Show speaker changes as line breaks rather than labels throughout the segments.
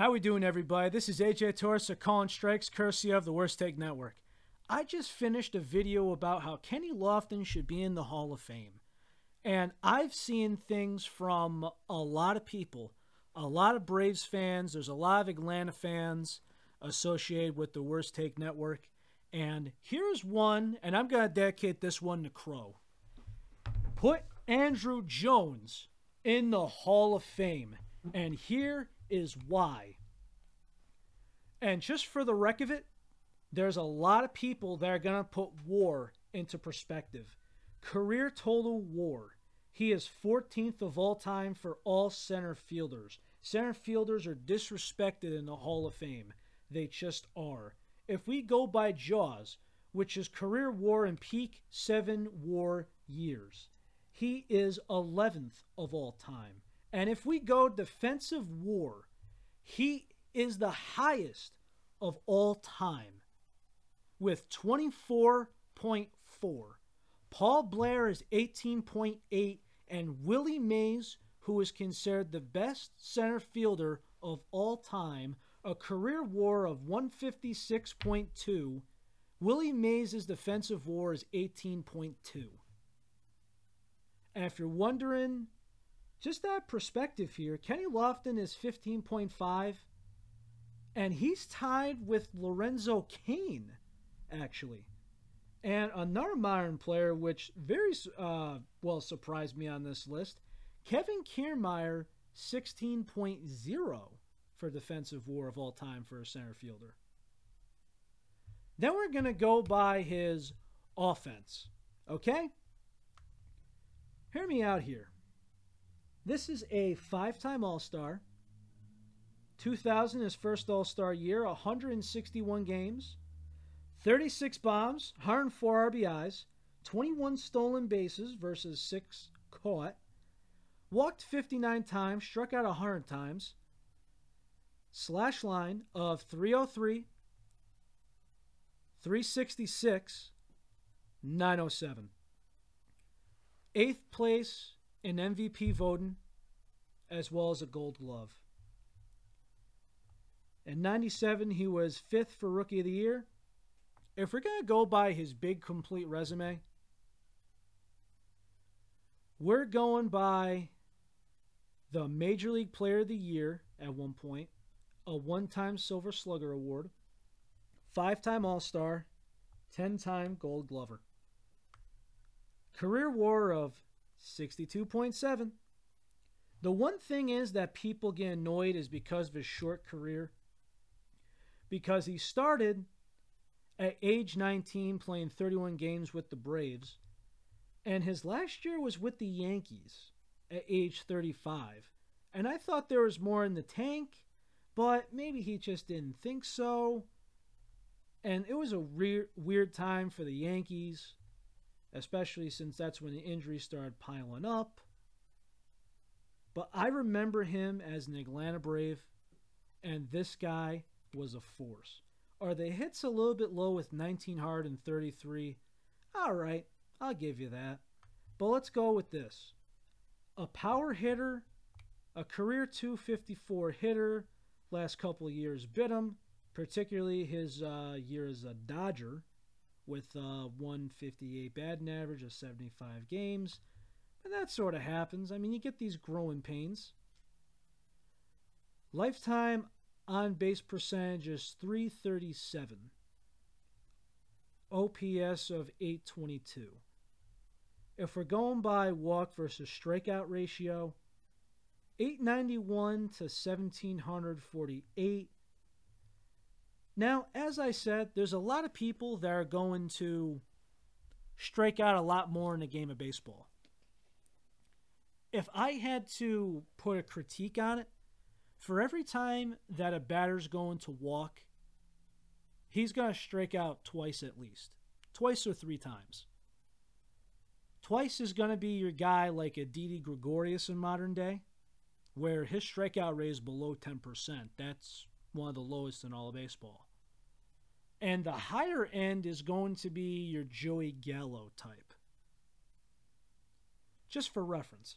How we doing, everybody? This is AJ Torres of Calling Strikes, courtesy of the Worst Take Network. I just finished a video about how Kenny Lofton should be in the Hall of Fame. And I've seen things from a lot of people, a lot of Braves fans, there's a lot of Atlanta fans associated with the Worst Take Network. And here's one, and I'm going to dedicate this one to Crow. Put Andruw Jones in the Hall of Fame. And here is why. And just for the wreck of it, there's a lot of people that are going to put war into perspective. Career total war. He is 14th of all time for all center fielders. Center fielders are disrespected in the Hall of Fame. They just are. If we go by Jaws, which is career war and peak seven war years, he is 11th of all time. And if we go defensive war, he is the highest of all time with 24.4. Paul Blair is 18.8, and Willie Mays, who is considered the best center fielder of all time, a career war of 156.2. Willie Mays' defensive war is 18.2. And if you're wondering just that perspective here, Kenny Lofton is 15.5, and he's tied with Lorenzo Cain, actually. And another modern player, which very uh, well surprised me on this list, Kevin Kiermaier, 16.0 for defensive war of all time for a center fielder. Then we're going to go by his offense. Okay? Hear me out here. This is a five time All Star. 2000, his first All Star year, 161 games, 36 bombs, 104 RBIs, 21 stolen bases versus 6 caught, walked 59 times, struck out 100 times, slash line of 303, 366, 907. Eighth place in MVP voting, as well as a gold glove. In 97, he was fifth for Rookie of the Year. If we're going to go by his big complete resume, we're going by the Major League Player of the Year at one point, a one time Silver Slugger Award, five time All Star, 10 time Gold Glover. Career war of 62.7. The one thing is that people get annoyed is because of his short career. Because he started at age 19 playing 31 games with the Braves, and his last year was with the Yankees at age 35. And I thought there was more in the tank, but maybe he just didn't think so. And it was a re- weird time for the Yankees especially since that's when the injuries started piling up. But I remember him as an Atlanta Brave, and this guy was a force. Are the hits a little bit low with 19 hard and 33? All right, I'll give you that. But let's go with this a power hitter, a career 254 hitter, last couple years bit him, particularly his uh, year as a Dodger with uh, 158 batting average of 75 games. And that sort of happens. I mean, you get these growing pains. Lifetime on base percentage is 337. OPS of 822. If we're going by walk versus strikeout ratio, 891 to 1748 now, as I said, there's a lot of people that are going to strike out a lot more in a game of baseball. If I had to put a critique on it, for every time that a batter's going to walk, he's going to strike out twice at least. Twice or three times. Twice is going to be your guy like a Didi Gregorius in modern day, where his strikeout rate is below 10%. That's one of the lowest in all of baseball. And the higher end is going to be your Joey Gallo type. Just for reference.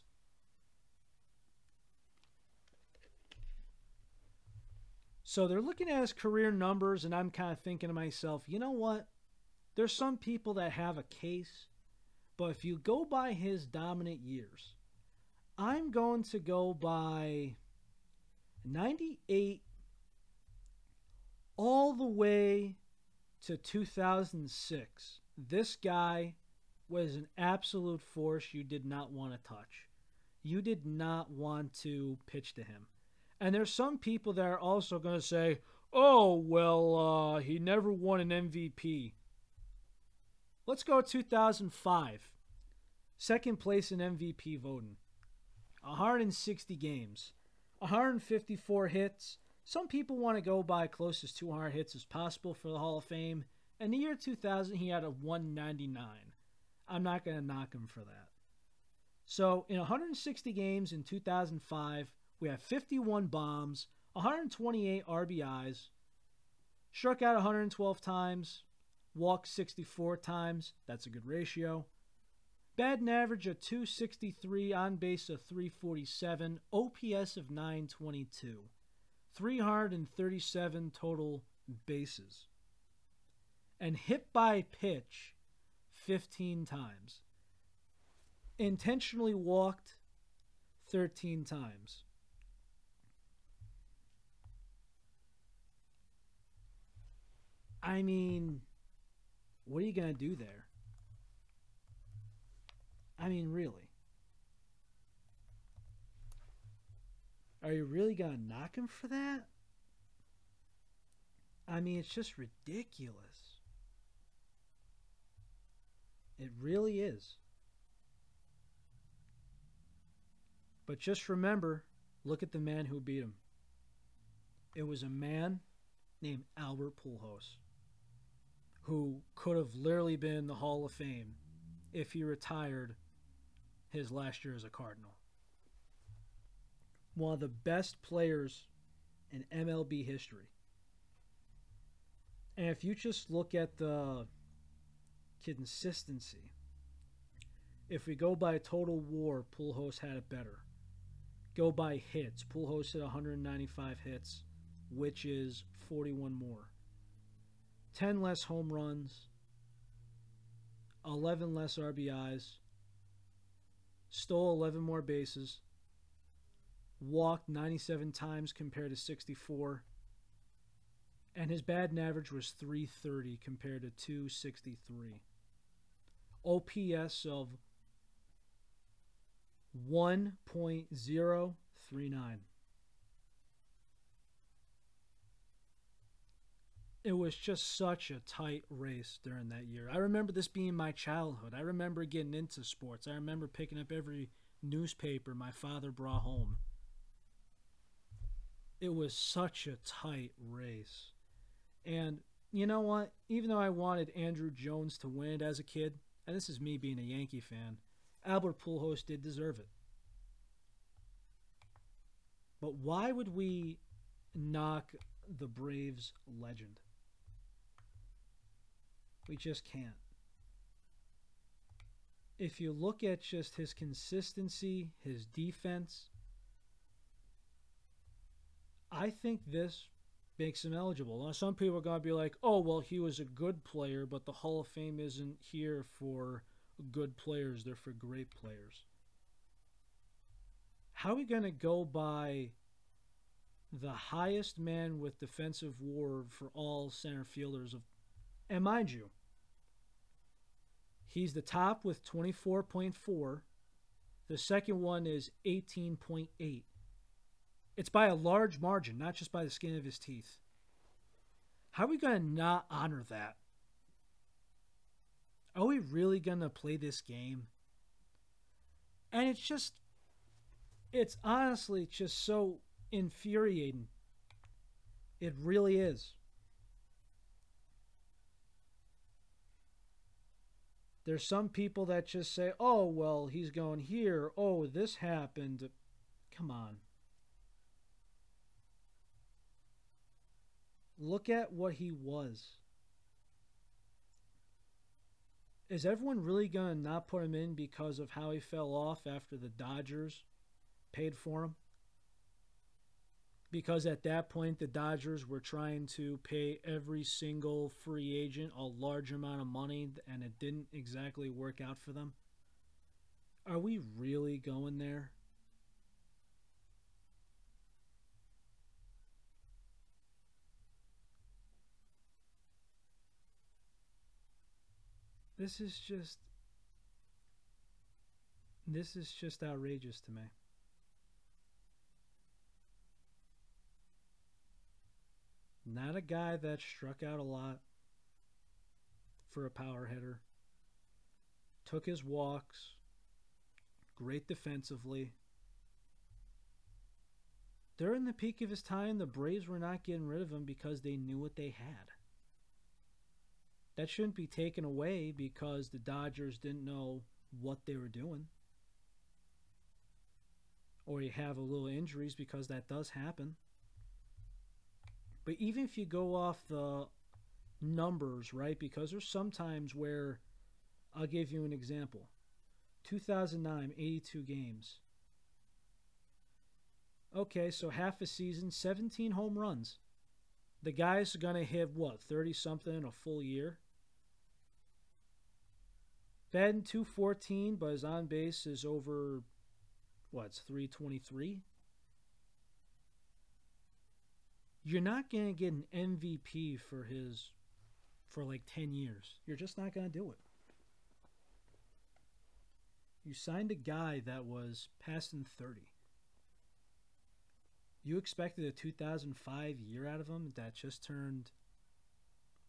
So they're looking at his career numbers, and I'm kind of thinking to myself, you know what? There's some people that have a case, but if you go by his dominant years, I'm going to go by 98 all the way to 2006. This guy was an absolute force you did not want to touch. You did not want to pitch to him. And there's some people that are also going to say, oh, well, uh, he never won an MVP. Let's go 2005. Second place in MVP voting. 160 games, 154 hits. Some people want to go by closest as 200 hits as possible for the Hall of Fame. In the year 2000, he had a 199. I'm not going to knock him for that. So, in 160 games in 2005, we have 51 bombs, 128 RBIs, struck out 112 times, walked 64 times. That's a good ratio. Batting average of 263, on base of 347, OPS of 922, 337 total bases, and hit by pitch 15 times. Intentionally walked 13 times. I mean, what are you going to do there? I mean, really. Are you really going to knock him for that? I mean, it's just ridiculous. It really is. But just remember look at the man who beat him. It was a man named Albert Pujols who could have literally been in the Hall of Fame if he retired his last year as a Cardinal. One of the best players in MLB history. And if you just look at the consistency, if we go by total war, Pujols had it better. Go by hits, Pujols hit 195 hits, which is 41 more. 10 less home runs, 11 less RBIs, stole 11 more bases, walked 97 times compared to 64, and his batting average was 330 compared to 263. OPS of 1.039. it was just such a tight race during that year. I remember this being my childhood. I remember getting into sports. I remember picking up every newspaper my father brought home. It was such a tight race. And you know what? Even though I wanted Andruw Jones to win it as a kid, and this is me being a Yankee fan, Albert Pujols did deserve it. But why would we knock the Braves legend? We just can't. If you look at just his consistency, his defense, I think this makes him eligible. Now, some people are going to be like, oh, well, he was a good player, but the Hall of Fame isn't here for good players, they're for great players. How are we going to go by the highest man with defensive WAR for all center fielders of and mind you, he's the top with 24.4. The second one is 18.8. It's by a large margin, not just by the skin of his teeth. How are we going to not honor that? Are we really going to play this game? And it's just, it's honestly just so infuriating. It really is. There's some people that just say, oh, well, he's going here. Oh, this happened. Come on. Look at what he was. Is everyone really going to not put him in because of how he fell off after the Dodgers paid for him? because at that point the Dodgers were trying to pay every single free agent a large amount of money and it didn't exactly work out for them? Are we really going there? This is just this is just outrageous to me. Not a guy that struck out a lot for a power hitter. Took his walks. Great defensively. During the peak of his time, the Braves were not getting rid of him because they knew what they had. That shouldn't be taken away because the Dodgers didn't know what they were doing. Or you have a little injuries because that does happen. But even if you go off the numbers, right? Because there's sometimes where I'll give you an example 2009, 82 games. Okay, so half a season, 17 home runs. The guy's going to hit what, 30 something in a full year? Ben 214, but his on base is over, what's 323? you're not going to get an MVP for his for like 10 years. You're just not going to do it. You signed a guy that was passing 30. You expected a 2005 year out of him that just turned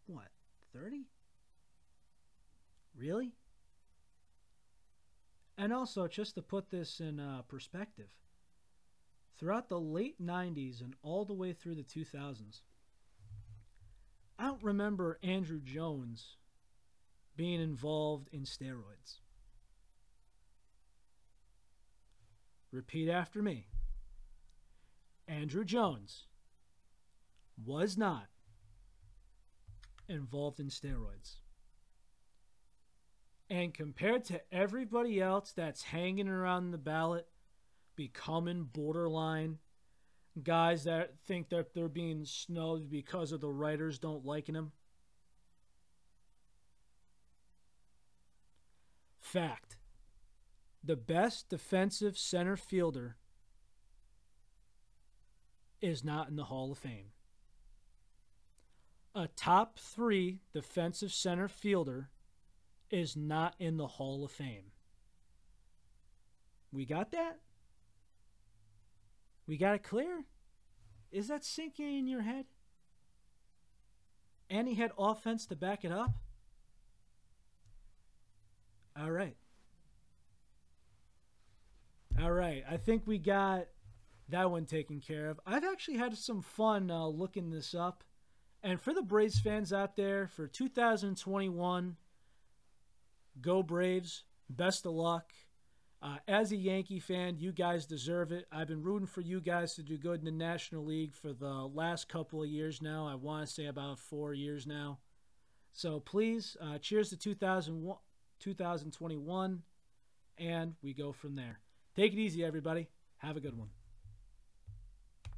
what? 30? Really? And also, just to put this in uh, perspective, throughout the late 90s and all the way through the 2000s. I don't remember Andruw Jones being involved in steroids. Repeat after me. Andruw Jones was not involved in steroids. And compared to everybody else that's hanging around the ballot becoming borderline guys that think that they're being snubbed because of the writers don't liking them. Fact. The best defensive center fielder is not in the Hall of Fame. A top three defensive center fielder is not in the Hall of Fame. We got that? We got it clear? Is that sinking in your head? And he had offense to back it up? All right. All right. I think we got that one taken care of. I've actually had some fun uh, looking this up. And for the Braves fans out there, for 2021, go Braves. Best of luck. Uh, as a Yankee fan, you guys deserve it. I've been rooting for you guys to do good in the National League for the last couple of years now. I want to say about four years now. So please, uh, cheers to 2021, and we go from there. Take it easy, everybody. Have a good one.